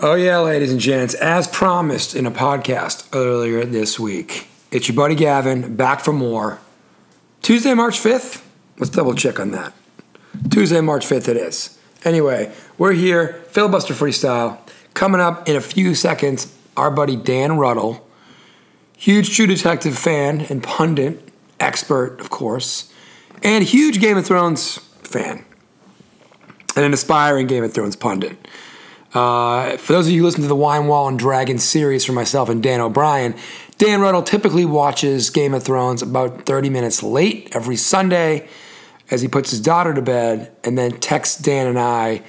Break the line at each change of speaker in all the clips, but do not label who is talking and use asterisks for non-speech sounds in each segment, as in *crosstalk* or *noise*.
Oh, yeah, ladies and gents, as promised in a podcast earlier this week, it's your buddy Gavin back for more. Tuesday, March 5th? Let's double check on that. Tuesday, March 5th, it is. Anyway, we're here, filibuster freestyle. Coming up in a few seconds, our buddy Dan Ruddle, huge True Detective fan and pundit, expert, of course, and huge Game of Thrones fan, and an aspiring Game of Thrones pundit. Uh, for those of you who listen to the Wine Wall and Dragon series for myself and Dan O'Brien, Dan Ruddle typically watches Game of Thrones about 30 minutes late every Sunday as he puts his daughter to bed and then texts Dan and I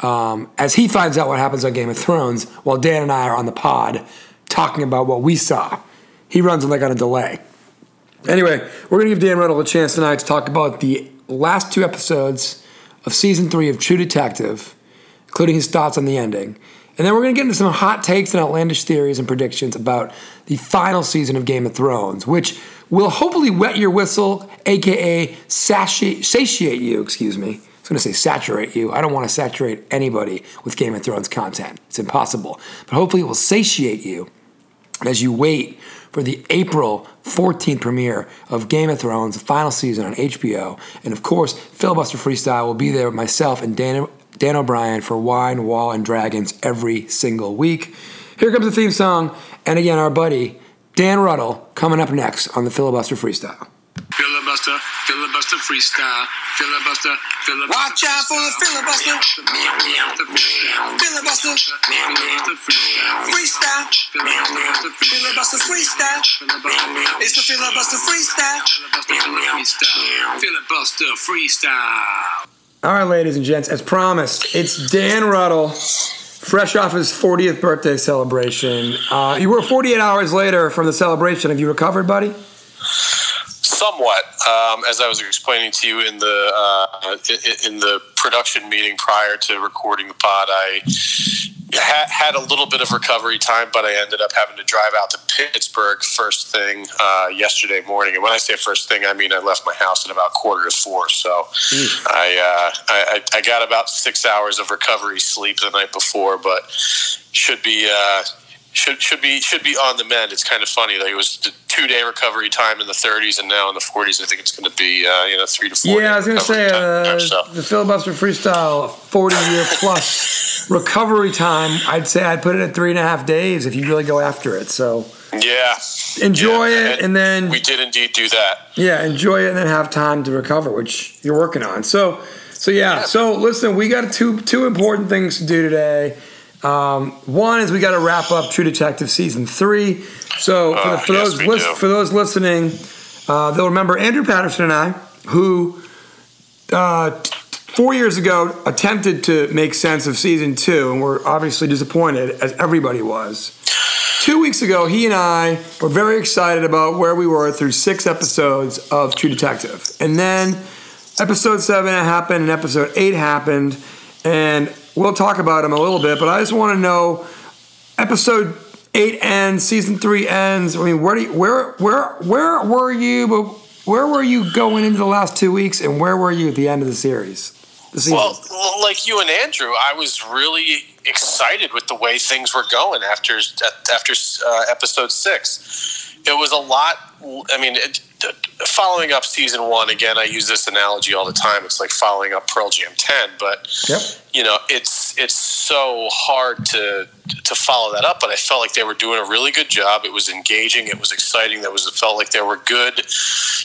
um, as he finds out what happens on Game of Thrones while Dan and I are on the pod talking about what we saw. He runs like on a delay. Anyway, we're going to give Dan Ruddle a chance tonight to talk about the last two episodes of season three of True Detective including his thoughts on the ending. And then we're going to get into some hot takes and outlandish theories and predictions about the final season of Game of Thrones, which will hopefully wet your whistle, aka satiate, satiate you, excuse me. I was going to say saturate you. I don't want to saturate anybody with Game of Thrones content. It's impossible. But hopefully it will satiate you as you wait for the April 14th premiere of Game of Thrones, the final season on HBO. And of course, Filibuster Freestyle will be there with myself and Dan Dan O'Brien for Wine, Wall, and Dragons every single week. Here comes the theme song, and again, our buddy Dan Ruddle coming up next on the Filibuster Freestyle.
Filibuster, filibuster freestyle, filibuster, filibuster.
Watch out for the filibuster. Filibuster. Freestyle. Filibuster freestyle. It's the filibuster freestyle.
Filibuster freestyle.
All right, ladies and gents, as promised, it's Dan Ruddle, fresh off his 40th birthday celebration. Uh, you were 48 hours later from the celebration. Have you recovered, buddy?
Somewhat, um, as I was explaining to you in the uh, in the production meeting prior to recording the pod, I ha- had a little bit of recovery time, but I ended up having to drive out to Pittsburgh first thing uh, yesterday morning. And when I say first thing, I mean I left my house at about quarter to four. So I, uh, I I got about six hours of recovery sleep the night before, but should be. Uh, should should be should be on the mend. It's kind of funny that it was the two day recovery time in the 30s, and now in the 40s, I think it's going to be uh, you know three to four.
Yeah, I was going to say
time,
uh,
so.
the filibuster freestyle, 40 year plus *laughs* recovery time. I'd say I'd put it at three and a half days if you really go after it. So
Yeah.
enjoy
Yeah,
it, and then
we did indeed do that.
Yeah, enjoy it and then have time to recover, which you're working on. So, so yeah. So listen, we got two two important things to do today. Um, one is we got to wrap up True Detective season three. So for, the,
Oh,
for
yes,
those lis- for those listening, uh, they'll remember Andrew Patterson and I, who uh, t- four years ago attempted to make sense of season two, and we're obviously disappointed, as everybody was. Two weeks ago, he and I were very excited about where we were through six episodes of True Detective. And then episode seven happened and episode eight happened. And we'll talk about him a little bit, but I just want to know episode eight ends, season three ends. I mean, where do you, where where where were you? But where were you going into the last two weeks, and where were you at the end of the series? The?
Well, like you and Andrew, I was really excited with the way things were going after after uh, episode six. It was a lot. I mean, it, following up season one again. I use this analogy all the time. It's like following up Pearl Jam ten, but
Yep.
you know, it's it's so hard to to follow that up. But I felt like they were doing a really good job. It was engaging. It was exciting. There was it felt like there were good,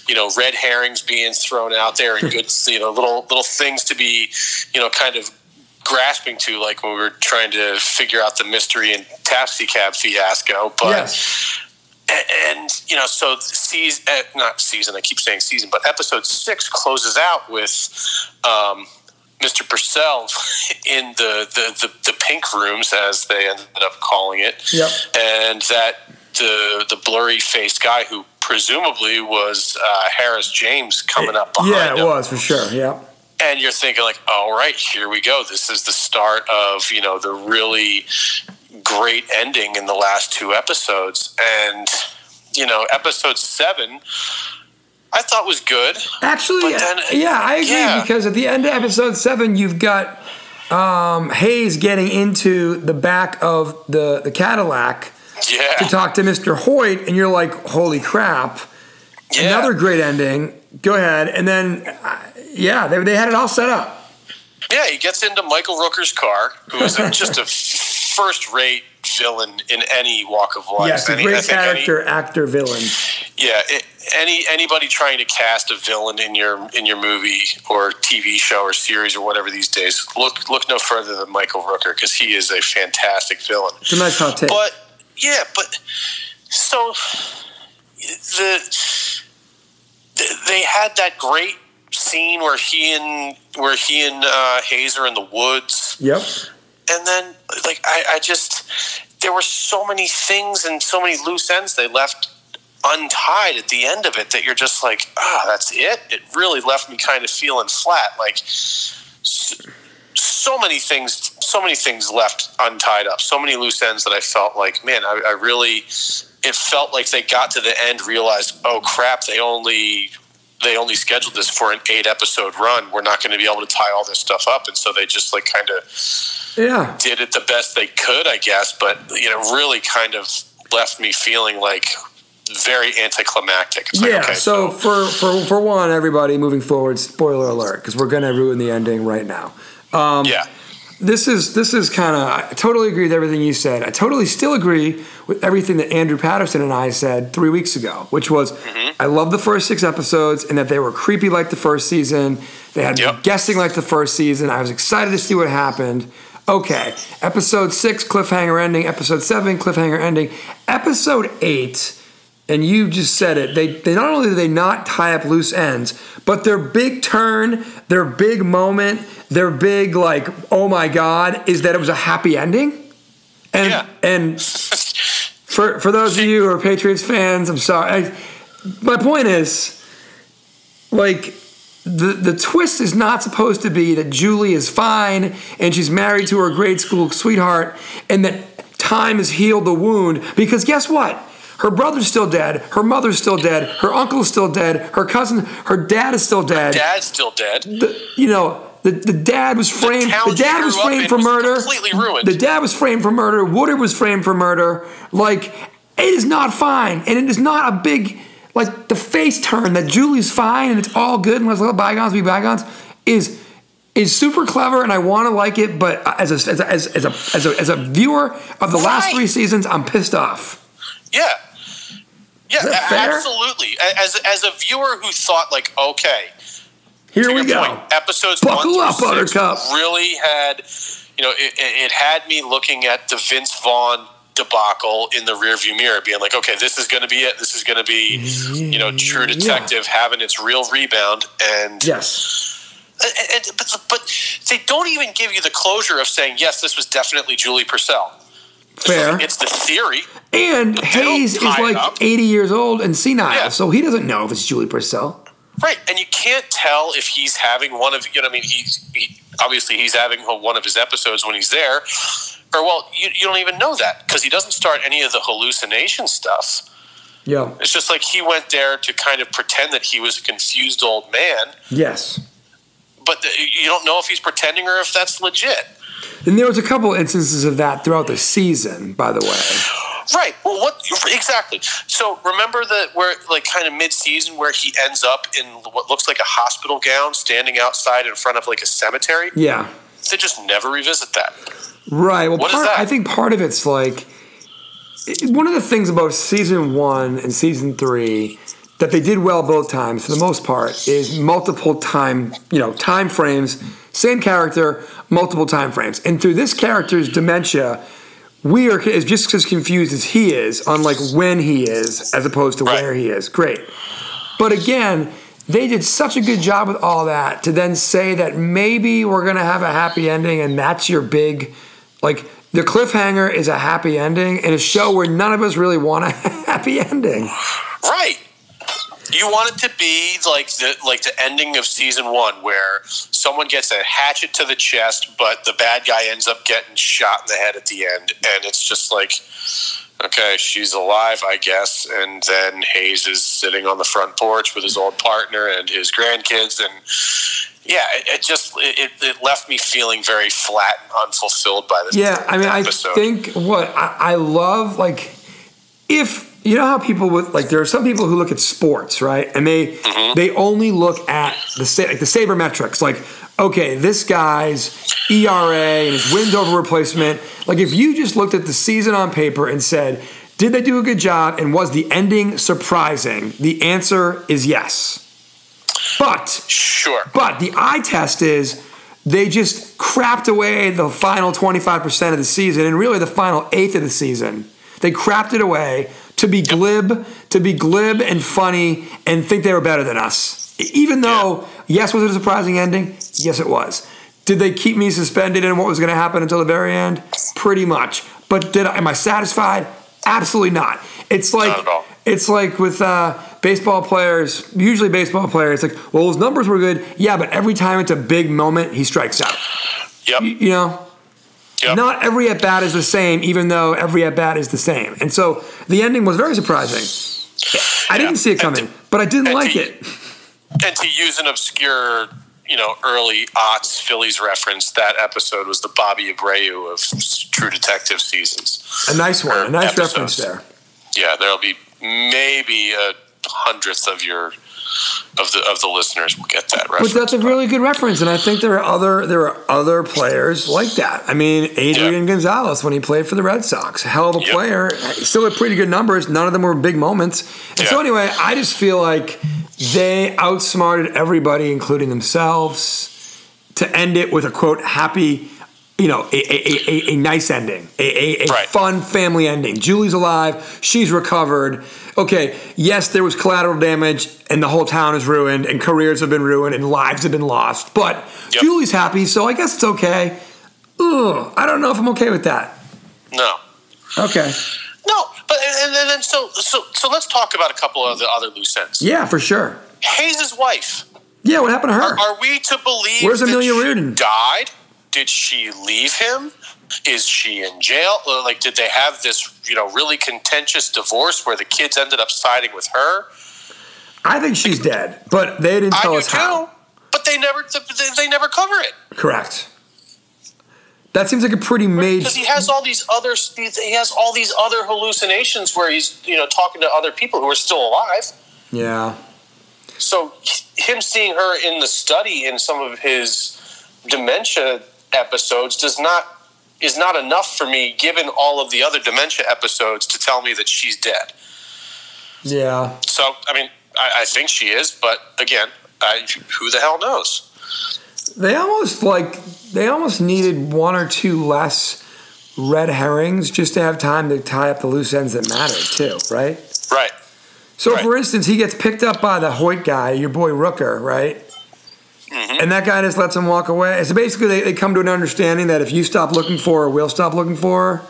you know, red herrings being thrown out there and good, *laughs* you know, little little things to be, you know, kind of grasping to, like when we were trying to figure out the mystery and taxi cab fiasco. But
yes.
And you know, so season, uh, not season. I keep saying season, but episode six closes out with um, Mr. Purcell *laughs* in the, the the the pink rooms, as they ended up calling it,
Yep.
and that the the blurry faced guy who presumably was uh, Harris James coming up behind
Yeah, it
him
was for sure. Yeah.
and you're thinking like all right here we go this is the start of you know the really great ending in the last two episodes and you know episode seven i thought was good
Actually,
then-
yeah, I agree
yeah.
because at the end of episode seven, you've got um, Hayes getting into the back of the, the Cadillac
Yeah.
to talk to Mr. Hoyt, and you're like, holy crap.
yeah.
Another great ending. Go ahead. And then, uh, yeah, they, they had it all set up.
Yeah, he gets into Michael Rooker's car, who is *laughs* just a first-rate villain in any walk of life.
Yes,
Any-
great
think any-
character, actor, villain.
yeah, it, any anybody trying to cast a villain in your in your movie or TV show or series or whatever these days, look look no further than Michael Rooker because he is a fantastic villain.
It's a nice hot take.
But yeah, but so the, the they had that great scene where he and where he and uh, Hayes are in the woods,
yep.
And then like I, I just there were so many things and so many loose ends they left untied at the end of it that you're just like ah that's it? It really left me kind of feeling flat like s- so many things so many things left untied up so many loose ends that i felt like man i, I really it felt like they got to the end realized oh crap they only they only scheduled this for an eight episode run we're not going to be able to tie all this stuff up and so they just like kind of
Yeah.
did it the best they could, I guess, but you know, really kind of left me feeling like very anticlimactic. It's like,
yeah.
okay,
so for, for for one, everybody moving forward, spoiler alert, because we're gonna ruin the ending right now. Um,
yeah,
This is this is kind of. I totally agree with everything you said. I totally still agree with everything that Andrew Patterson and I said three weeks ago, which was
Mm-hmm.
I love the first six episodes and that they were creepy like the first season. They had me
Yep.
guessing like the first season. I was excited to see what happened. Okay, episode six cliffhanger ending. Episode seven cliffhanger ending. Episode eight and you just said it. They, they not only did they not tie up loose ends, but their big turn, their big moment, their big like, oh my god, is that it was a happy ending. And
Yeah.
and *laughs* for for those of you who are Patriots fans, I'm sorry. I, my point is, like, the the twist is not supposed to be that Julie is fine and she's married to her grade school sweetheart, and that time has healed the wound. Because guess what? Her brother's still dead. Her mother's still dead. Her uncle's still dead. Her cousin, her dad is still dead.
dad's still dead.
The- you know, the, the dad was framed.
town
The, dad was framed for
was
murder.
completely ruined.
The dad was framed for murder. Woodard was framed for murder. Like it is not fine, and it is not a big like the face turn that Julie's fine and it's all good and let's let bygones be bygones is is super clever and I want to like it, but as a as a, as, as a as a as a viewer of the last three seasons, I'm pissed off.
Yeah. Yeah,
that
a-
fair?
absolutely. As as a viewer who thought like, okay,
Here we go.
point, episodes
Buckle
one
up,
through six
Buttercup.
really had, you know, it, it it had me looking at the Vince Vaughn debacle in the rearview mirror, being like, okay, this is going to be it. This is going to be, you know, True Detective having its real rebound, and
Yes.
and- and- but, but they don't even give you the closure of saying yes, this was definitely Julie Purcell.
Fair.
It's the theory.
And Hayes is like
up.
80 years old and senile,
Yeah.
so he doesn't know if it's Julie Purcell.
Right, and you can't tell if he's having one of you know. I mean, he's he, obviously he's having one of his episodes when he's there, or well, you, you don't even know that because he doesn't start any of the hallucination stuff.
Yeah.
It's just like he went there to kind of pretend that he was a confused old man,
Yes.
but the, you don't know if he's pretending or if that's legit.
And there was a couple instances of that throughout the season, by the way.
Right. Well, what exactly? So remember the where like kind of mid-season where he ends up in what looks like a hospital gown, standing outside in front of like a cemetery.
Yeah.
They just never revisit that.
Right. Well, part? I think part of it's like one of the things about season one and season three that they did well both times, for the most part, is multiple time, you know, time frames, same character, multiple time frames. And through this character's dementia, we are is just as confused as he is on like when he is as opposed to
Right.
where he is. Great. But again, they did such a good job with all that to then say that maybe we're gonna have a happy ending and that's your big like the cliffhanger is a happy ending in a show where none of us really want a *laughs* happy ending.
Right. You want it to be like the like the ending of season one, where someone gets a hatchet to the chest, but the bad guy ends up getting shot in the head at the end, and it's just like, okay, she's alive, I guess. And then Hayes is sitting on the front porch with his old partner and his grandkids, and yeah, it, it just it, it left me feeling very flat and unfulfilled by this.
Yeah, I mean, I think what I, I love, like, if you know how people with like there are some people who look at sports, right, and they
Mm-hmm.
they only look at the like the sabermetrics like. Okay, this guy's ERA and his wins over replacement. Like, if you just looked at the season on paper and said, did they do a good job and was the ending surprising? The answer is yes. But
sure.
but the eye test is they just crapped away the final 25% of the season and really the final eighth of the season. They crapped it away to be glib, to be glib and funny and think they were better than us. Even though, yes, was it a surprising ending? Yes, it was. Did they keep me suspended in what was going to happen until the very end? Pretty much. But did I, am I satisfied? Absolutely not. It's like
Not at all.
It's like with uh, baseball players, usually baseball players, like, well, his numbers were good. Yeah, but every time it's a big moment, he strikes out.
Yep.
You, you know,
yep.
not every at bat is the same, even though every at bat is the same. And so the ending was very surprising. I didn't see it coming,
to-
but I didn't like
to-
it.
and to use an obscure, you know, early aughts Phillies reference, that episode was the Bobby Abreu of True Detective seasons.
A nice one, a nice reference there.
Yeah, there'll be maybe a hundredth of your of the of the listeners will get that reference.
But that's a really good reference, and I think there are other there are other players like that. I mean, Adrian
Yeah.
Gonzalez when he played for the Red Sox, hell of a
Yep.
player, still had pretty good numbers. None of them were big moments. And so anyway, I just feel like they outsmarted everybody, including themselves, to end it with a quote happy. You know, a, a, a, a, nice ending, a, a, a
Right.
fun family ending. Julie's alive, she's recovered. Okay, yes, there was collateral damage, and the whole town is ruined, and careers have been ruined, and lives have been lost. But
Yep.
Julie's happy, so I guess it's okay. Ugh, I don't know if I'm okay with that.
no.
Okay.
No, but and, and then so so so let's talk about a couple of the other loose ends.
Yeah, for sure.
Hayes's wife.
Yeah, what happened to her?
Are we to believe
Where's
that
Amelia Reardon?
died? Did she leave him? Is she in jail? Like, did they have this, you know, really contentious divorce where the kids ended up siding with her?
I think she's dead, but they didn't tell
do
us
too,
how.
but they never they- they never cover it
Correct. That seems like a pretty major.
because he has all these other he has all these other hallucinations where he's you know talking to other people who are still alive.
Yeah.
So him seeing her in the study in some of his dementia episodes does not is not enough for me, given all of the other dementia episodes, to tell me that she's dead.
Yeah.
So I mean, I, I think she is, but again, I, who the hell knows?
They almost like they almost needed one or two less red herrings just to have time to tie up the loose ends that matter too, right?
Right.
So,
Right.
for instance, he gets picked up by the Hoyt guy, your boy Rooker, right?
Mm-hmm.
And that guy just lets him walk away. So basically, they, they come to an understanding that if you stop looking for her, we'll stop looking for her.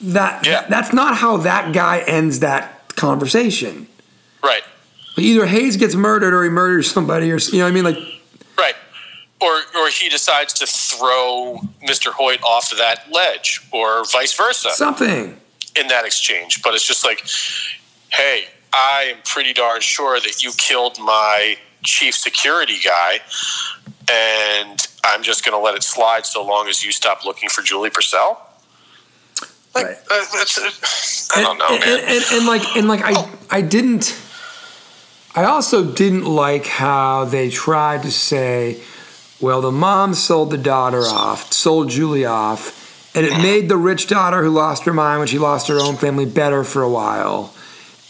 That,
Yeah.
that's not how that guy ends that conversation.
Right.
Either Hayes gets murdered or he murders somebody, or you know what I mean? Like,
Right. Or or he decides to throw Mr. Hoyt off of that ledge, or vice versa.
something.
in that exchange. But it's just like, hey, I am pretty darn sure that you killed my chief security guy, and I'm just going to let it slide so long as you stop looking for Julie Purcell. Like,
Right.
uh, that's, uh, I don't know,
and,
man.
And, and, and like, and like, I, I didn't. I also didn't like how they tried to say, well, the mom sold the daughter off, sold Julie off, and it made the rich daughter who lost her mind when she lost her own family better for a while,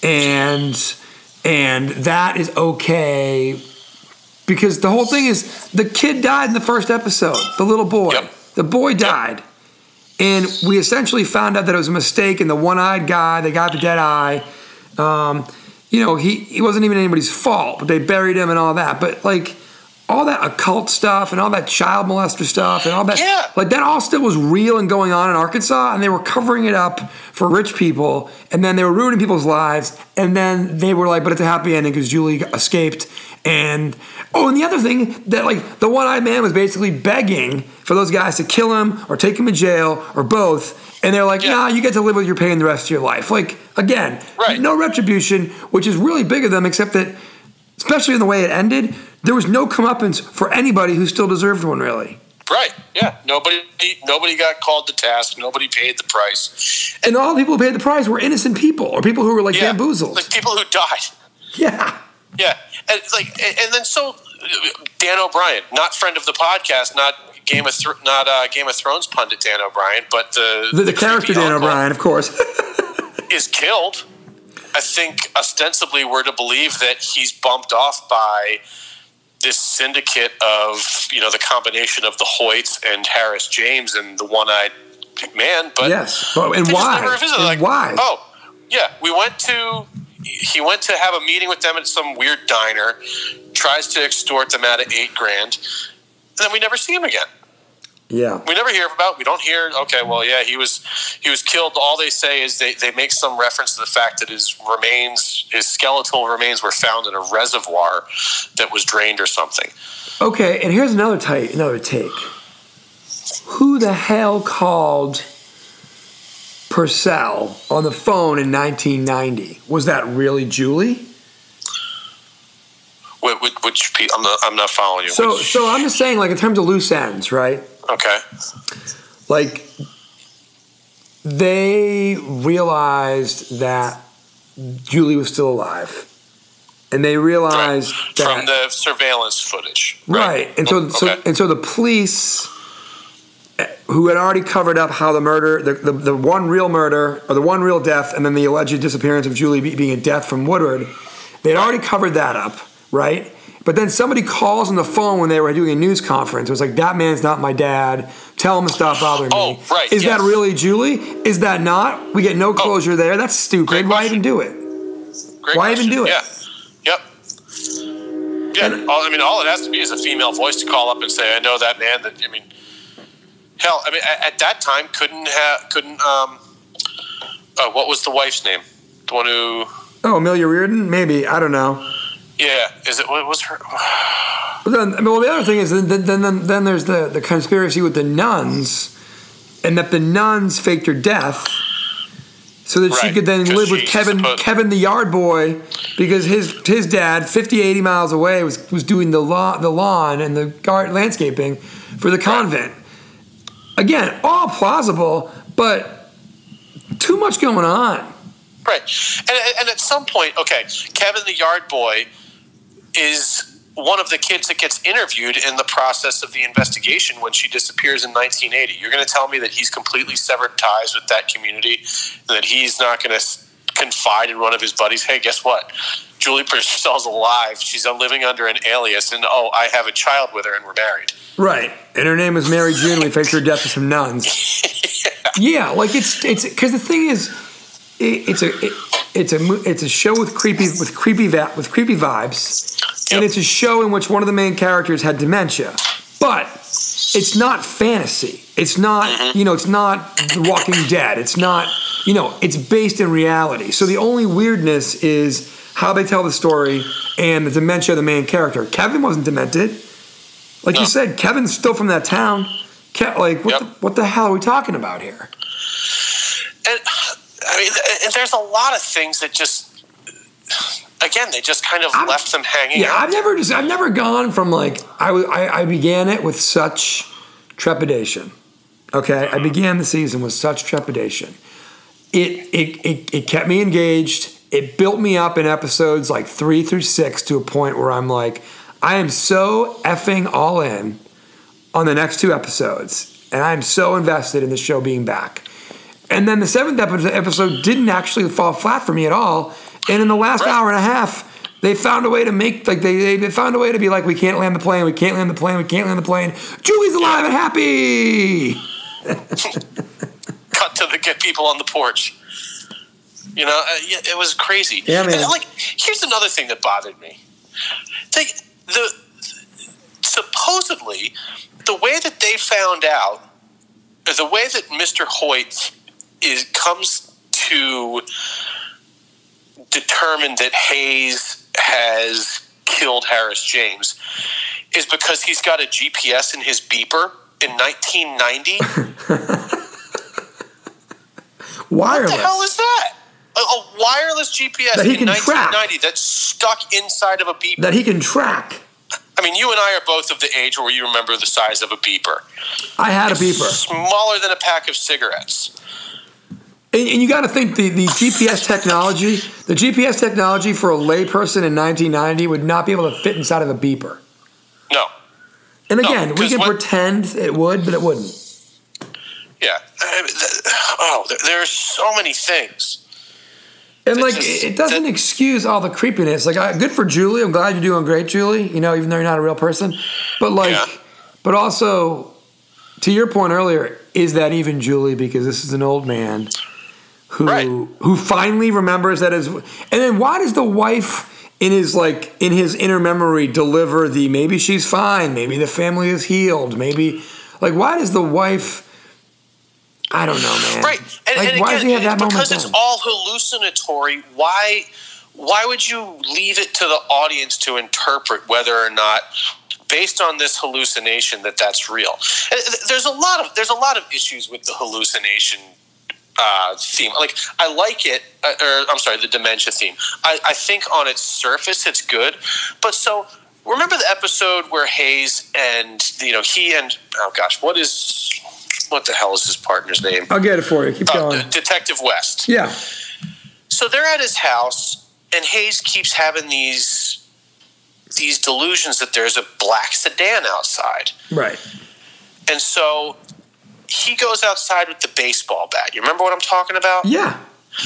and and that is okay because the whole thing is the kid died in the first episode, the little boy,
Yep.
the boy died. And we essentially found out that it was a mistake, and the one-eyed guy, they got the dead eye. Um, you know, he he wasn't even anybody's fault, but they buried him and all that. But like all that occult stuff and all that child molester stuff and all that,
Yeah.
like that all still was real and going on in Arkansas, and they were covering it up for rich people, and then they were ruining people's lives, and then they were like, but it's a happy ending because Julie escaped. And oh, and the other thing that like the one-eyed man was basically begging for those guys to kill him or take him to jail or both. And they're like,
Yeah.
nah, you get to live with your pain the rest of your life. Like, again,
Right.
no retribution, which is really big of them, except that, especially in the way it ended, there was no comeuppance for anybody who still deserved one, really.
Right. Yeah. Nobody. Nobody got called to task. Nobody paid the price.
And all the people who paid the price were innocent people or people who were like
Yeah.
bamboozled.
Like people who died.
yeah.
Yeah. And like, and then so Dan O'Brien, not friend of the podcast, not Game of Thr not uh, Game of Thrones pundit Dan O'Brien, but the
The, the character Dan O'Brien, of course. *laughs*
is killed. I think ostensibly we're to believe that he's bumped off by this syndicate of you know the combination of the Hoyts and Harris James and the one-eyed man. But
yes. But, and why? And
like,
why?
Oh, yeah. We went to. He went to have a meeting with them at some weird diner. Tries to extort them out of eight grand. And then we never see him again.
Yeah.
We never hear about. We don't hear. Okay, well, yeah, he was he was killed. All they say is they, they make some reference to the fact that his remains, his skeletal remains, were found in a reservoir that was drained or something.
Okay, and here's another take. Another take. Who the hell called Purcell on the phone in 1990? Was that really Julie?
Which, which, I'm not I'm not following you.
So,
Which-
so I'm just saying, like in terms of loose ends, right?
Okay,
Like they realized that Julie was still alive, and they realized that
from the surveillance footage.
Right. And so, so and so the police who had already covered up how the murder, the, the, the one real murder, or the one real death, and then the alleged disappearance of Julie being a death from Woodard, they had already covered that up, right? But then somebody calls on the phone when they were doing a news conference. It was like, that man's not my dad. Tell him to stop bothering
Oh,
me.
right,
Is that really Julie? Is that not? We get no closure there. That's stupid. Why even do it?
Great
Why even
question.
do it?
Yeah. Yep. Yeah. all, I mean, all it has to be is a female voice to call up and say, "I know that man." That I mean, hell, I mean, at, at that time, couldn't have, couldn't. Um, uh, what was the wife's name? The one who.
Oh, Amelia Reardon? Maybe. I don't know.
Yeah. Is it? What was her?
Then, I mean, well, the other thing is, then, then, then, then there's the, the conspiracy with the nuns, and that the nuns faked her death so that she
Right,
could then
'cause
live with Kevin,
supposed-
Kevin the yard boy, because his his dad, 50, 80 miles away, was was doing the lawn, the lawn and the landscaping for the convent. Again, all plausible, but too much going on.
Right. And, and at some point, okay, Kevin the yard boy is one of the kids that gets interviewed in the process of the investigation when she disappears in 1980. You're going to tell me that he's completely severed ties with that community and that he's not going to confide in one of his buddies, hey, guess what? Julie Purcell's alive. She's living under an alias, and oh, I have a child with her, and we're married.
Right, and her name is Mary June. We faked her death to some nuns. *laughs* yeah, like it's it's because the thing is, it, it's a it, it's a it's a show with creepy with creepy va- with creepy vibes, and it's a show in which one of the main characters had dementia, but it's not fantasy. It's not mm-hmm. you know it's not The Walking Dead. It's not you know it's based in reality. So the only weirdness is how they tell the story and the dementia of the main character. Kevin wasn't demented. Like
No.
you said, Kevin's still from that town. Ke- like, what,
Yep.
the, what the hell are we talking about here?
I mean, there's a lot of things that just, again, they just kind of
I'm-
left them hanging
Yeah,
out.
I've never just, I've never gone from like, I I began it with such trepidation. Okay, I mm-hmm. began the season with such trepidation. It, it, it, it kept me engaged. It built me up in episodes like three through six to a point where I'm like, I am so effing all in on the next two episodes, and I'm so invested in the show being back. And then the seventh episode didn't actually fall flat for me at all. And in the last hour and a half, they found a way to make like they, they found a way to be like, we can't land the plane, we can't land the plane, we can't land the plane. Julie's alive and happy. *laughs*
Cut to the get people on the porch. You know, uh, it was crazy.
Yeah, man.
And, like, here's another thing that bothered me. They, the supposedly the way that they found out, the way that Mr. Hoyt is comes to determine that Hayes has killed Harris James is because he's got a GPS in his beeper in 1990. *laughs*
Wireless.
What the hell is that? A, a wireless GPS
That he
in
can track.
1990 that's stuck inside of a beeper.
that he can track.
I mean, you and I are both of the age where you remember the size of a beeper.
I had a beeper.
Smaller than a pack of cigarettes.
And, and you got to think the, the GPS technology, the GPS technology for a layperson in 1990 would not be able to fit inside of a beeper.
No.
And
No,
again, we
'cause
can
what-
pretend it would, but it wouldn't.
Yeah. Th- Oh, there, are so many things.
And like,
just-
it doesn't
that-
excuse all the creepiness. Like, I, good for Julie. I'm glad you're doing great, Julie. You know, even though you're not a real person. But like,
Yeah.
but also, to your point earlier, is that even Julie? Because this is an old man who
Right.
who finally remembers that his. And then why does the wife in his like in his inner memory deliver the maybe she's fine, maybe the family is healed, maybe like why does the wife? I don't know, man.
Right. And,
like,
and
why
again,
does he have that
because it's
then?
all hallucinatory, why why would you leave it to the audience to interpret whether or not based on this hallucination that that's real? Uh, there's a lot of there's a lot of issues with the hallucination uh, theme. Like I like it, uh, or I'm sorry, the dementia theme. I, I think on its surface it's good, but so remember the episode where Hayes and you know he and oh gosh, what is what the hell is his partner's name?
I'll get it for you. Keep
Uh,
going.
Detective West.
Yeah.
So they're at his house, and Hayes keeps having these these delusions that there's a black sedan outside,
Right.
and so he goes outside with the baseball bat. You remember what I'm talking about?
Yeah.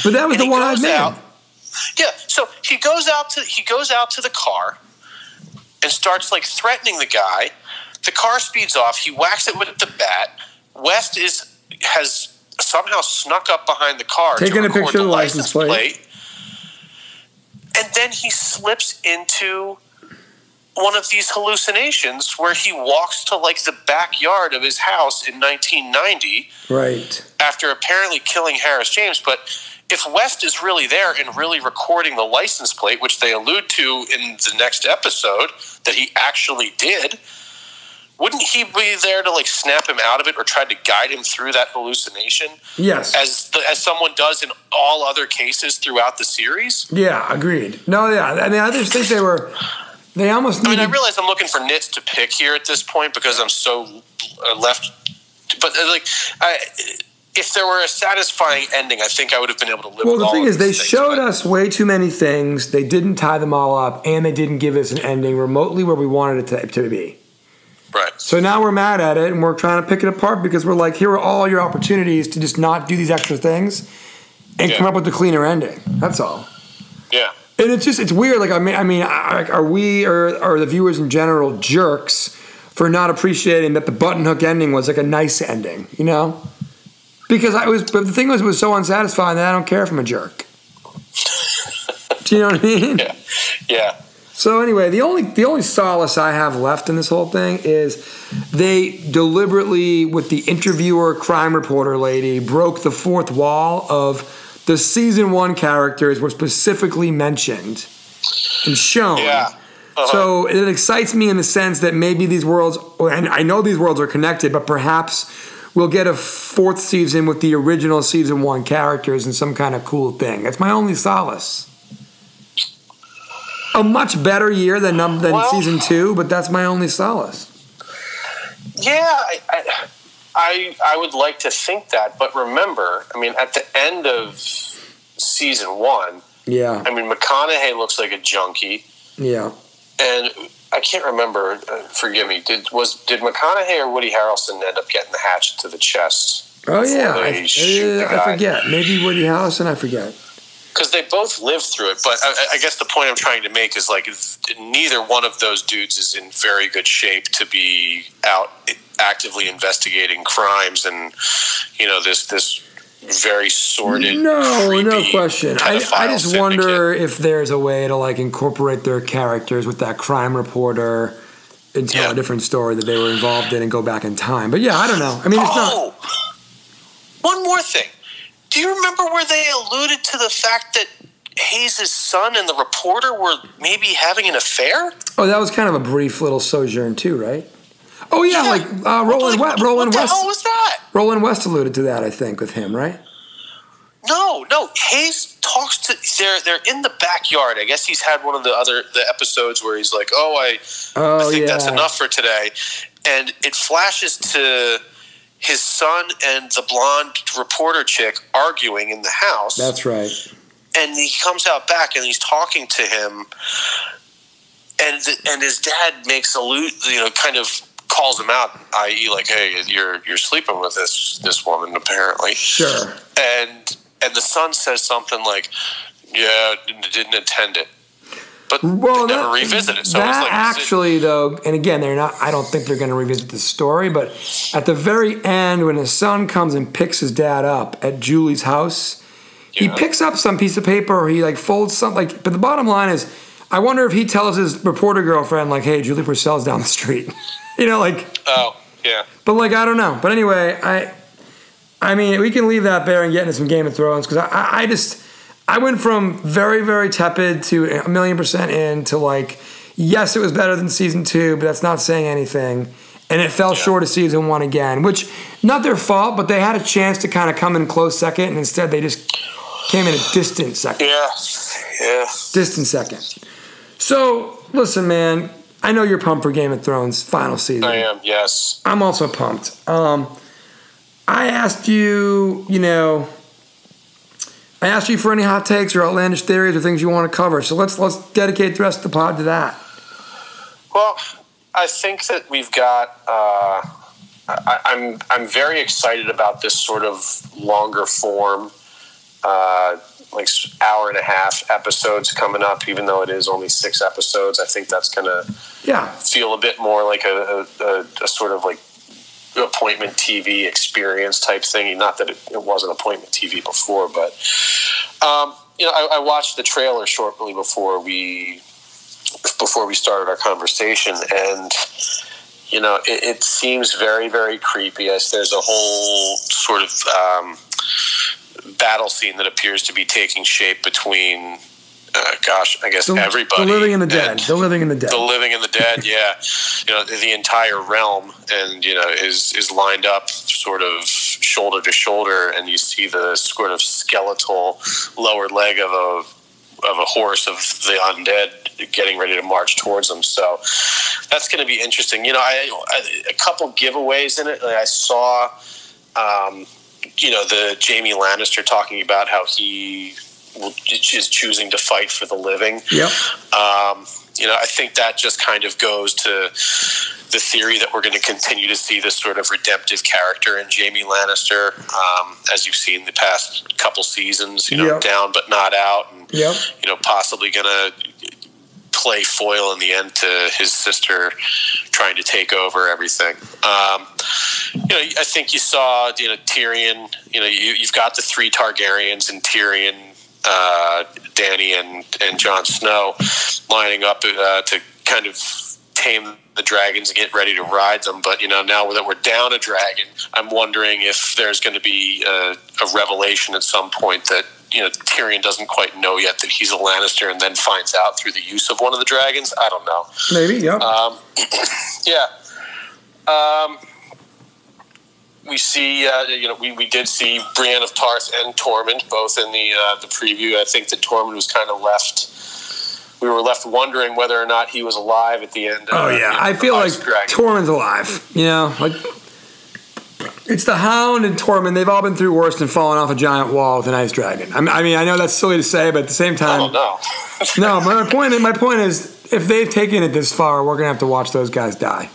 But that was
And
the
he
one I made.
out- Yeah. So he goes out to he goes out to the car and starts like threatening the guy. The car speeds off. He whacks it with the bat. West is has somehow snuck up behind the car, to
Taking a picture of the license plate.
and then he slips into one of these hallucinations where he walks to like the backyard of his house in 1990
Right.
after apparently killing Harris James. But if West is really there and really recording the license plate, which they allude to in the next episode that he actually did, wouldn't he be there to like snap him out of it or try to guide him through that hallucination
Yes.
as the, as someone does in all other cases throughout the series?
yeah, agreed. No, yeah. I mean, I just think they were. They almost
I mean. I realize I'm looking for nits to pick here at this point because I'm so uh, left. But uh, like, I, if there were a satisfying ending, I think I would have been able to live.
well,
with
the thing is, they
things,
showed
but-
us way too many things. They didn't tie them all up, and they didn't give us an ending remotely where we wanted it to, to be.
right.
So now we're mad at it, and we're trying to pick it apart because we're like, here are all your opportunities to just not do these extra things and
Yeah.
come up with a cleaner ending. That's all.
Yeah.
And it's just it's weird. Like I mean, I mean, are we or are the viewers in general jerks for not appreciating that the button hook ending was like a nice ending? You know, because I was. But the thing was, it was so unsatisfying that I don't care if I'm a jerk. *laughs* Do you know what I mean?
Yeah. Yeah.
So anyway, the only the only solace I have left in this whole thing is they deliberately, with the interviewer, crime reporter lady, broke the fourth wall of the season one characters were specifically mentioned and shown.
Yeah. Uh-huh.
So it excites me in the sense that maybe these worlds, and I know these worlds are connected, but perhaps we'll get a fourth season with the original season one characters and some kind of cool thing. That's my only solace. A much better year than than
Well-
season two, but that's my only solace.
Yeah. I, I, I I would like to think that, but remember, I mean, at the end of season one,
Yeah,
I mean, McConaughey looks like a junkie,
yeah.
and I can't remember. Uh, forgive me. Did was did McConaughey or Woody Harrelson end up getting the hatchet to the chest?
Oh yeah, I, uh, I forget. Maybe Woody Harrelson. I forget.
because they both lived through it. But I, I guess the point I'm trying to make is like neither one of those dudes is in very good shape to be out actively investigating crimes and you know this this very sordid.
No, no question. I, I just
syndicate.
wonder if there's a way to like incorporate their characters with that crime reporter and tell
Yeah.
a different story that they were involved in and go back in time. But yeah, I don't know. I mean, it's not.
Oh! One more thing. Do you remember where they alluded to the fact that Hayes' son and the reporter were maybe having an affair?
Oh, that was kind of a brief little sojourn too, right? Oh yeah, like uh, Roland
Like,
West. Roland
what the
West.
hell was that?
Roland West alluded to that, I think, with him, right?
No, no. Hayes talks to they're they're in the backyard. I guess he's had one of the other the episodes where he's like, "Oh, I,
Oh,
I think that's enough for today," and it flashes to his son and the blonde reporter chick arguing in the house.
That's right.
and he comes out back and he's talking to him, and and his dad makes a you know kind of calls him out, i.e., like, "Hey, you're you're sleeping with this this woman apparently,"
Sure.
and and the son says something like, "Yeah, didn't, intend it," but
Well,
they never
that-
revisit it. So
that
it's like
actually, though, and again, they're not. I don't think they're going to revisit the story. But at the very end, when his son comes and picks his dad up at Julie's house, he picks up some piece of paper or he like folds something. Like, but the bottom line is, I wonder if he tells his reporter girlfriend like, "Hey, Julie Purcell's down the street," *laughs* you know, like.
oh yeah,
But like I don't know. But anyway, I I mean we can leave that there and get into some Game of Thrones because I, I just I went from very very tepid to a million percent in to like yes it was better than season two, but that's not saying anything. And it fell short of season one again, which not their fault, but they had a chance to kind of come in close second, and instead they just came in a distant second
yeah, yeah.
distant second. So listen, man, I know you're pumped for Game of Thrones final season.
I am. Yes.
I'm also pumped. Um, I asked you, you know, I asked you for any hot takes or outlandish theories or things you want to cover. So let's let's dedicate the rest of the pod to that.
Well, I think that we've got. Uh, I, I'm I'm very excited about this sort of longer form, uh, like hour and a half episodes coming up. Even though it is only six episodes, I think that's gonna
Yeah,
feel a bit more like a, a, a, sort of like appointment TV experience type thing. Not that it, it wasn't appointment TV before, but um, you know, I, I watched the trailer shortly before we before we started our conversation, and you know, it, it seems very very creepy. As there's a whole sort of um, battle scene that appears to be taking shape between. Uh, gosh, I guess
the,
everybody.
the living and the dead.
and-
the living and the dead.
the living and the dead *laughs* yeah you know the, entire realm and you know is is lined up sort of shoulder to shoulder and you see the sort of skeletal lower leg of a of a horse of the undead getting ready to march towards them so that's going to be interesting you know I, I a couple giveaways in it Like, i saw um, you know the jamie lannister talking about how he will, is choosing to fight for the living
yep.
um, you know, I think that just kind of goes to the theory that we're going to continue to see this sort of redemptive character in Jamie Lannister, um, as you've seen the past couple seasons. You know,
Yep.
down but not out, and
Yep.
you know, possibly going to play foil in the end to his sister trying to take over everything. Um, you know, I think you saw, you know, Tyrion. You know, you, you've got the three Targaryens and Tyrion, uh, Danny, and and Jon Snow lining up uh, to kind of tame the dragons and get ready to ride them. But you know, now that we're down a dragon, I'm wondering if there's going to be a, a revelation at some point that you know Tyrion doesn't quite know yet that he's a Lannister, and then finds out through the use of one of the dragons. I don't know.
Maybe. yeah,
Um, *clears throat* yeah. Um, we see, uh, you know, we, we did see Brienne of Tarth and Tormund both in the uh, the preview. I think that Tormund was kind of left. We were left wondering whether or not he was alive at the end. Of,
oh
you
yeah.
know,
I feel like
Dragon.
Tormund's alive. You know, like it's the Hound and Tormund. They've all been through worse than falling off a giant wall with an ice dragon. I mean, I, mean, I know that's silly to say, but at the same time,
don't *laughs*
no. But my point, my point is, if they've taken it this far, we're gonna have to watch those guys die.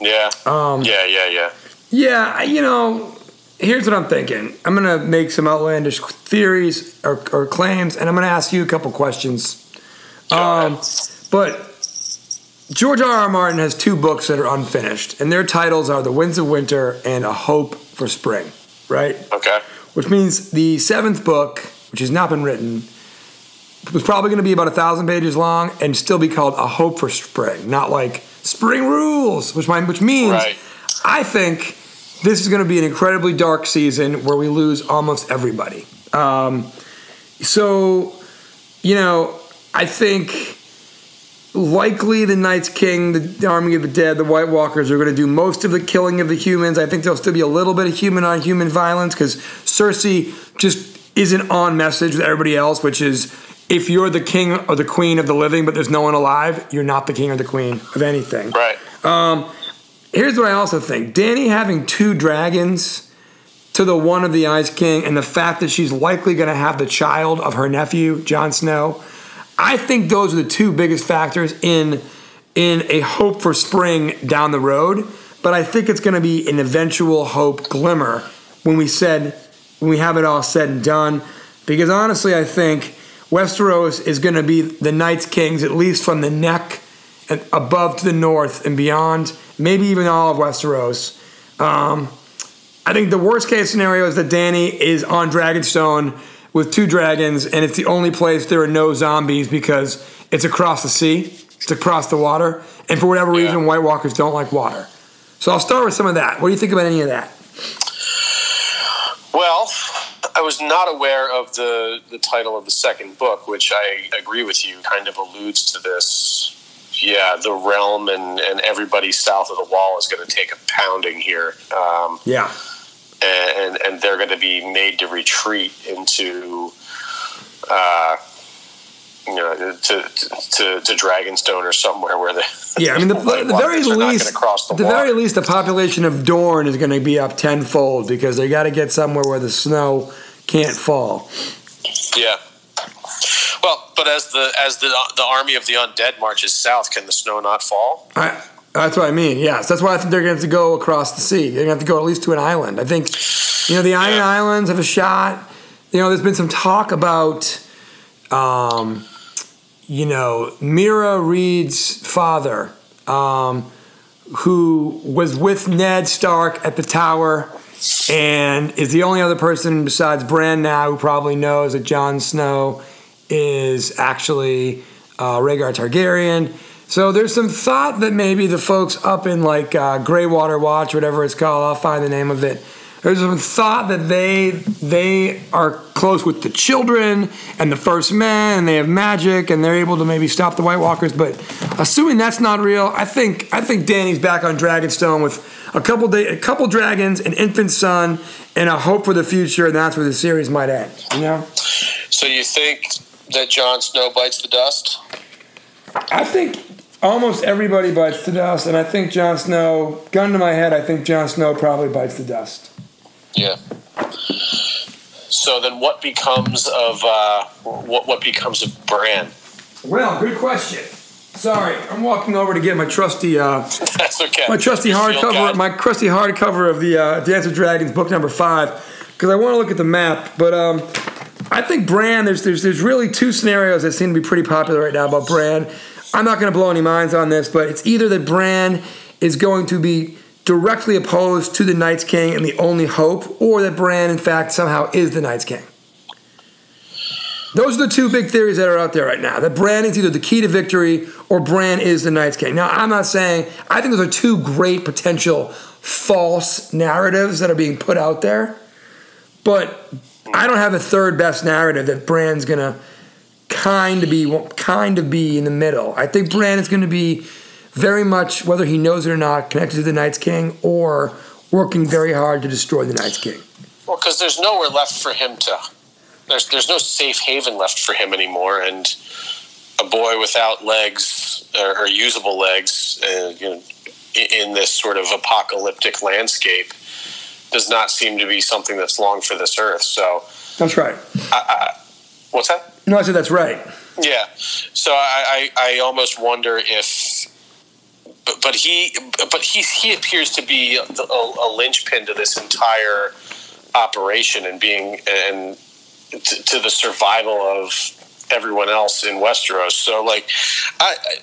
yeah.
Um,
yeah. Yeah. Yeah.
Yeah, you know, here's what I'm thinking. I'm gonna make some outlandish theories or, or claims, and I'm gonna ask you a couple questions. Um, but George R. R. Martin has two books that are unfinished, and their titles are The Winds of Winter and A Hope for Spring, right?
Okay.
Which means the seventh book, which has not been written, was probably going to be about a thousand pages long and still be called A Hope for Spring, not like Spring Rules, which, might, which means
Right.
I think this is going to be an incredibly dark season where we lose almost everybody. Um, so, you know, I think likely the Night's King, the Army of the Dead, the White Walkers are going to do most of the killing of the humans. I think there'll still be a little bit of human on human violence because Cersei just isn't on message with everybody else, which is if you're the king or the queen of the living, but there's no one alive, you're not the king or the queen of anything.
Right.
Um, here's what I also think Danny having two dragons to the one of the Ice King, and the fact that she's likely going to have the child of her nephew, Jon Snow. I think those are the two biggest factors in in a hope for spring down the road. But I think it's going to be an eventual hope glimmer when we said when we have it all said and done. Because honestly, I think Westeros is going to be the Night's King's at least from the neck and above to the north and beyond, maybe even all of Westeros. Um, I think the worst case scenario is that Dany is on Dragonstone with two dragons, and it's the only place there are no zombies because it's across the sea, it's across the water, and for whatever
Yeah.
reason, White Walkers don't like water. So I'll start with some of that. What do you think about any of that?
Well, I was not aware of the, the title of the second book, which I agree with you, kind of alludes to this. Yeah, the realm and, and everybody south of the wall is going to take a pounding here. Um,
Yeah.
And, and they're going to be made to retreat into, uh, you know, to, to, to Dragonstone or somewhere where they.
Yeah, I mean, the, the very
Walkers are not
least,
the
the very least, the population of Dorne is going to be up tenfold because they got to get somewhere where the snow can't fall.
Yeah. Well, but as the as the the army of the undead marches south, can the snow not fall?
I, that's what I mean. Yes, that's why I think they're going to have to go across the sea. They're going to have to go at least to an island. I think, you know, the Iron
Yeah.
Islands have a shot. You know, there's been some talk about, um, you know, Meera Reed's father, um, who was with Ned Stark at the Tower, and is the only other person besides Bran now who probably knows that Jon Snow is actually uh, Rhaegar Targaryen. So there's some thought that maybe the folks up in like uh, Greywater Watch, whatever it's called, I'll find the name of it. There's some thought that they they are close with the children and the first men, and they have magic, and they're able to maybe stop the White Walkers. But assuming that's not real, I think I think Dany's back on Dragonstone with a couple day, a couple dragons, an infant son, and a hope for the future, and that's where the series might end. You know.
So you think that Jon Snow bites the dust?
I think almost everybody bites the dust, and I think Jon Snow, gun to my head, I think Jon Snow probably bites the dust.
Yeah. So then, what becomes of uh, what what becomes of Bran?
Well, good question. Sorry, I'm walking over to get my trusty, uh, *laughs*
That's okay.
my trusty hardcover, my crusty hardcover of the uh, Dance of Dragons book number five, because I want to look at the map. But um, I think Bran. There's there's there's really two scenarios that seem to be pretty popular right now about Bran. I'm not going to blow any minds on this, but it's either that Bran is going to be directly opposed to the Night's King and the only hope, or that Bran, in fact, somehow is the Night's King. Those are the two big theories that are out there right now. That Bran is either the key to victory or Bran is the Night's King. Now, I'm not saying, I think those are two great potential false narratives that are being put out there. But I don't have a third best narrative that Bran's gonna kind of be kind of be in the middle. I think Bran is gonna be very much, whether he knows it or not, connected to the Night's King or working very hard to destroy the Night's King.
Well, because there's nowhere left for him to. There's there's no safe haven left for him anymore, and a boy without legs or, or usable legs, uh, you know, in this sort of apocalyptic landscape, does not seem to be something that's long for this earth. So,
That's right.
what's that?
No, I said that's right.
Yeah. So I, I, I almost wonder if, but, but he, but he, he appears to be a, a linchpin to this entire operation and being and to, to the survival of everyone else in Westeros. So like, I. I,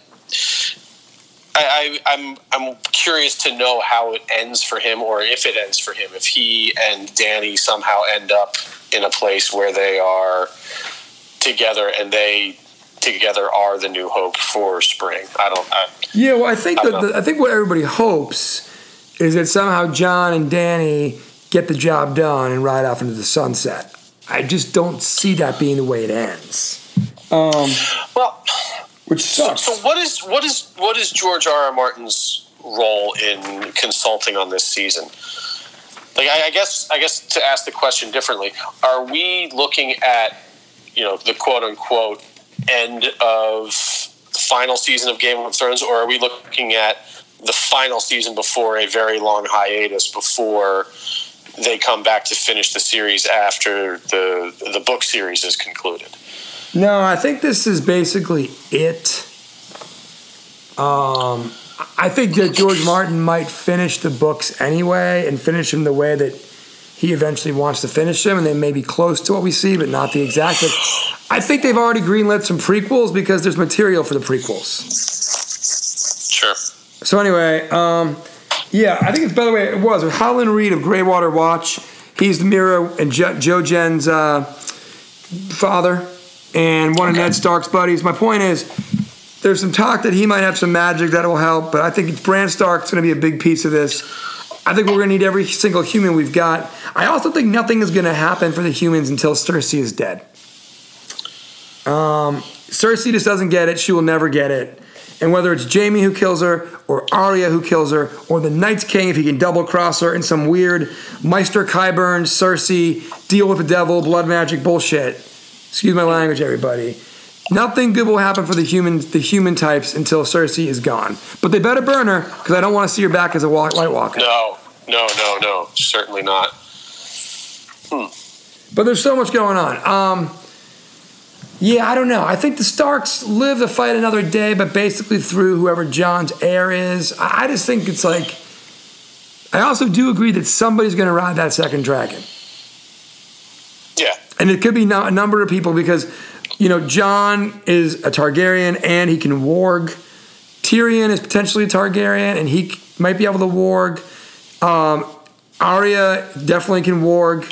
I, I'm I'm curious to know how it ends for him, or if it ends for him. If he and Dany somehow end up in a place where they are together and they together are the new hope for spring. I don't. I,
Yeah, well, I think
I
that the, I think what everybody hopes is that somehow Jon and Dany get the job done and ride off into the sunset. I just don't see that being the way it ends, um,
well,
which sucks.
so what is what is what is George R. R. Martin's role in consulting on this season? like I, I guess I guess to ask the question differently, are we looking at you know the quote unquote end of the final season of Game of Thrones, or are we looking at the final season before a very long hiatus before they come back to finish the series after the the book series is concluded?
No, I think this is basically it. Um, I think that George Martin might finish the books anyway and finish them the way that he eventually wants to finish them, and they may be close to what we see, but not the exact. But I think they've already greenlit some prequels because there's material for the prequels.
Sure.
So anyway, um, yeah, I think it's by the way it was with Howland Reed of Greywater Watch. He's the Meera and jo- Jojen's uh, father and one of Ned Stark's buddies. My point is, there's some talk that he might have some magic that will help, but I think Bran Stark's going to be a big piece of this. I think we're going to need every single human we've got. I also think nothing is going to happen for the humans until Cersei is dead. Um, Cersei just doesn't get it. She will never get it. And whether it's Jaime who kills her, or Arya who kills her, or the Night's King if he can double cross her in some weird Maester Qyburn, Cersei, deal with the devil, blood magic bullshit. Excuse my language, everybody. Nothing good will happen for the human the human types until Cersei is gone. But they better burn her because I don't want to see her back as a White Walker.
No, no, no, no. Certainly not.
But there's so much going on. Um, yeah, I don't know. I think the Starks live to fight another day, but basically through whoever Jon's heir is. I just think it's like. I also do agree that somebody's going to ride that second dragon.
Yeah.
And it could be a number of people because, you know, Jon is a Targaryen and he can warg. Tyrion is potentially a Targaryen and he might be able to warg. Um, Arya definitely can warg.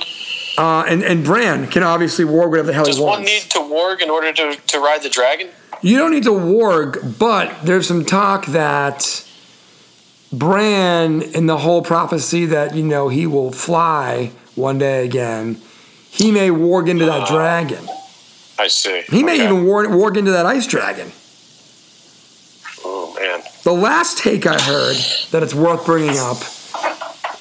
Uh, and, and Bran can obviously warg whatever the hell
Does
he wants.
Does one need to warg in order to, to ride the dragon?
You don't need to warg, but there's some talk that Bran, in the whole prophecy that you know he will fly one day again, he may warg into that ah. dragon.
I see.
He may
Okay.
even warg, warg into that ice dragon.
Oh man.
The last take I heard that it's worth bringing up,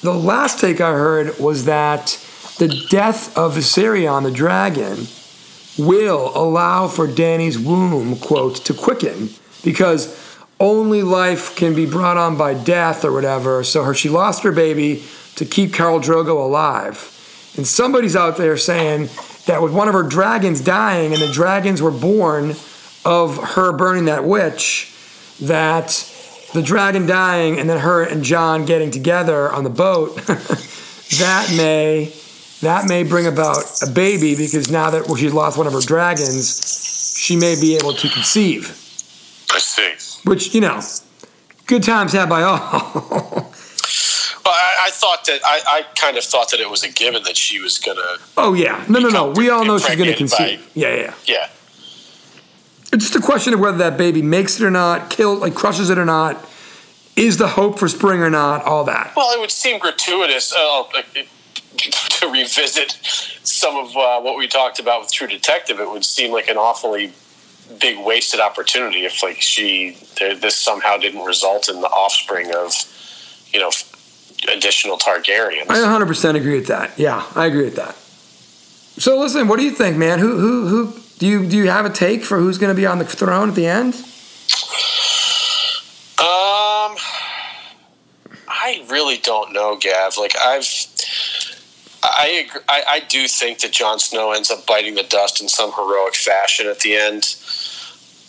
the last take I heard was that the death of Viserion, the dragon, will allow for Dany's womb, quote, to quicken because only life can be brought on by death or whatever. So her, she lost her baby to keep Khal Drogo alive. And somebody's out there saying that with one of her dragons dying and the dragons were born of her burning that witch, that the dragon dying and then her and Jon getting together on the boat, *laughs* that may that may bring about a baby because now that she's lost one of her dragons, she may be able to conceive.
I see.
Which you know, good times had by all. *laughs*
Well, I, I thought that I, I kind of thought that it was a given that she was gonna.
oh yeah, no, no, no. We all know she's going to conceive. Yeah, yeah, yeah.
Yeah.
It's just a question of whether that baby makes it or not, kills, like crushes it or not. Is the hope for spring or not? All that.
Well, it would seem gratuitous uh, *laughs* to revisit some of uh, what we talked about with True Detective. It would seem like an awfully big wasted opportunity if, like, she this somehow didn't result in the offspring of, you know, additional Targaryens.
I 100% agree with that. Yeah, I agree with that. So listen, what do you think, man? Who who who do you do you have a take for who's going to be on the throne at the end?
Um, I really don't know, Gav. Like I've, I agree, I, I do think that Jon Snow ends up biting the dust in some heroic fashion at the end.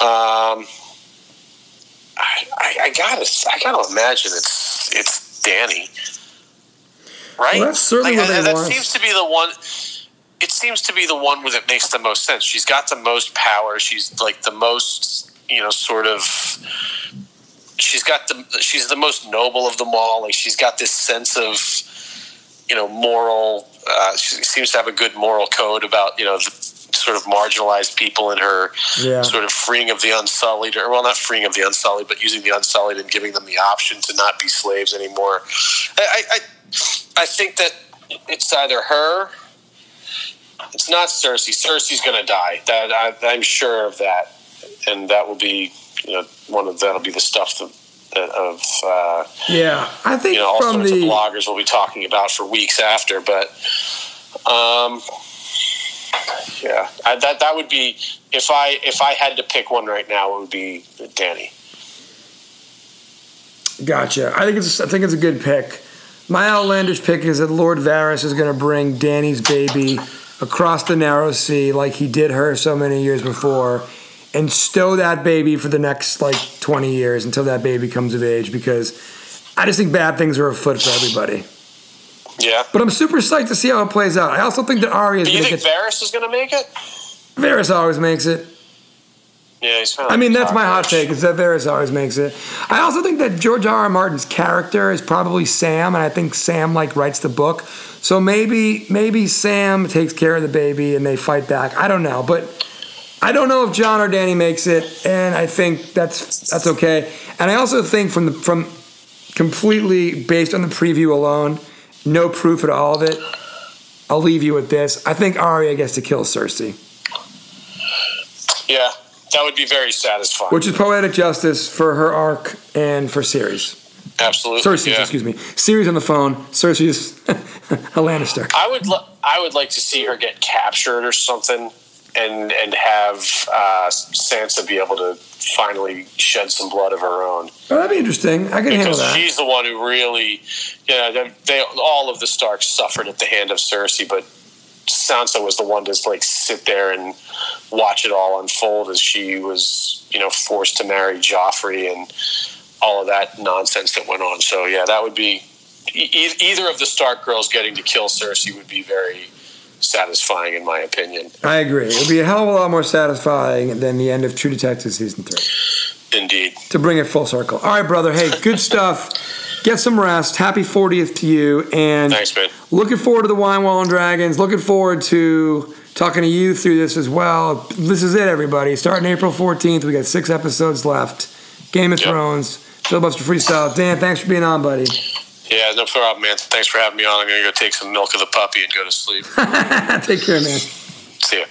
Um, I, I, I gotta, I gotta imagine it's it's Dany, right?
Well, that's certainly
Like, that seems to be the one. It seems to be the one where that makes the most sense. She's got the most power. She's like the most, you know, sort of she's got the she's the most noble of them all. Like she's got this sense of you know moral. Uh, she seems to have a good moral code about you know the sort of marginalized people in her
Yeah.
sort of freeing of the unsullied, or well, not freeing of the unsullied, but using the unsullied and giving them the option to not be slaves anymore. I I, I, think that it's either her. It's not Cersei. Cersei's going to die. That I, I'm sure of that, and that will be you know one of that'll be the stuff that that of uh,
Yeah, I think
you know all
from
sorts
the
of bloggers will be talking about for weeks after. But um, yeah, I, that that would be if I if I had to pick one right now, it would be Dany.
Gotcha. I think it's I think it's a good pick. My outlandish pick is that Lord Varys is going to bring Dany's baby across the narrow sea like he did her so many years before and stow that baby for the next like 20 years until that baby comes of age because I just think bad things are afoot for everybody.
Yeah.
But I'm super psyched to see how it plays out. I also think that Arya is
Do you
going to
think
get
Varys is going to make it?
Varys always makes it.
Yeah, he's kind
I mean, that's my hot take. Is that Varys always makes it. I also think that George R. R. Martin's character is probably Sam, and I think Sam like writes the book. So maybe maybe Sam takes care of the baby and they fight back. I don't know, but I don't know if Jon or Dany makes it, and I think that's that's okay. And I also think from the from completely based on the preview alone, no proof at all of it. I'll leave you with this. I think Arya gets to kill Cersei.
Yeah, that would be very satisfying.
which is poetic justice for her arc and for Ceres.
Absolutely.
Cersei,
yeah.
excuse me. Ceres on the phone. Cersei's a Lannister. *laughs*
I would li- I would like to see her get captured or something, and and have uh, Sansa be able to finally shed some blood of her own
Oh, that'd be interesting. I can handle that.
she's the one who really, you know, they, they all of the Starks suffered at the hand of Cersei, but Sansa was the one to like sit there and watch it all unfold as she was, you know, forced to marry Joffrey and all of that nonsense that went on. So yeah, that would be e- either of the Stark girls getting to kill Cersei would be very satisfying in my opinion.
I agree. It would be a hell of a lot more satisfying than the end of True Detective season three.
Indeed.
To bring it full circle. All right, brother. Hey, good *laughs* stuff. Get some rest. Happy 40th to you. And
Thanks, man.
looking forward to the Wine Wall and Dragons. Looking forward to talking to you through this as well. This is it, everybody. Starting April 14th. We got six episodes left. Game of
Yep.
Thrones. Filibuster Freestyle. Dan, thanks for being on, buddy.
Yeah, no problem, man. Thanks for having me on. I'm gonna go take some milk of the poppy and go to sleep. *laughs*
Take care, man.
See ya.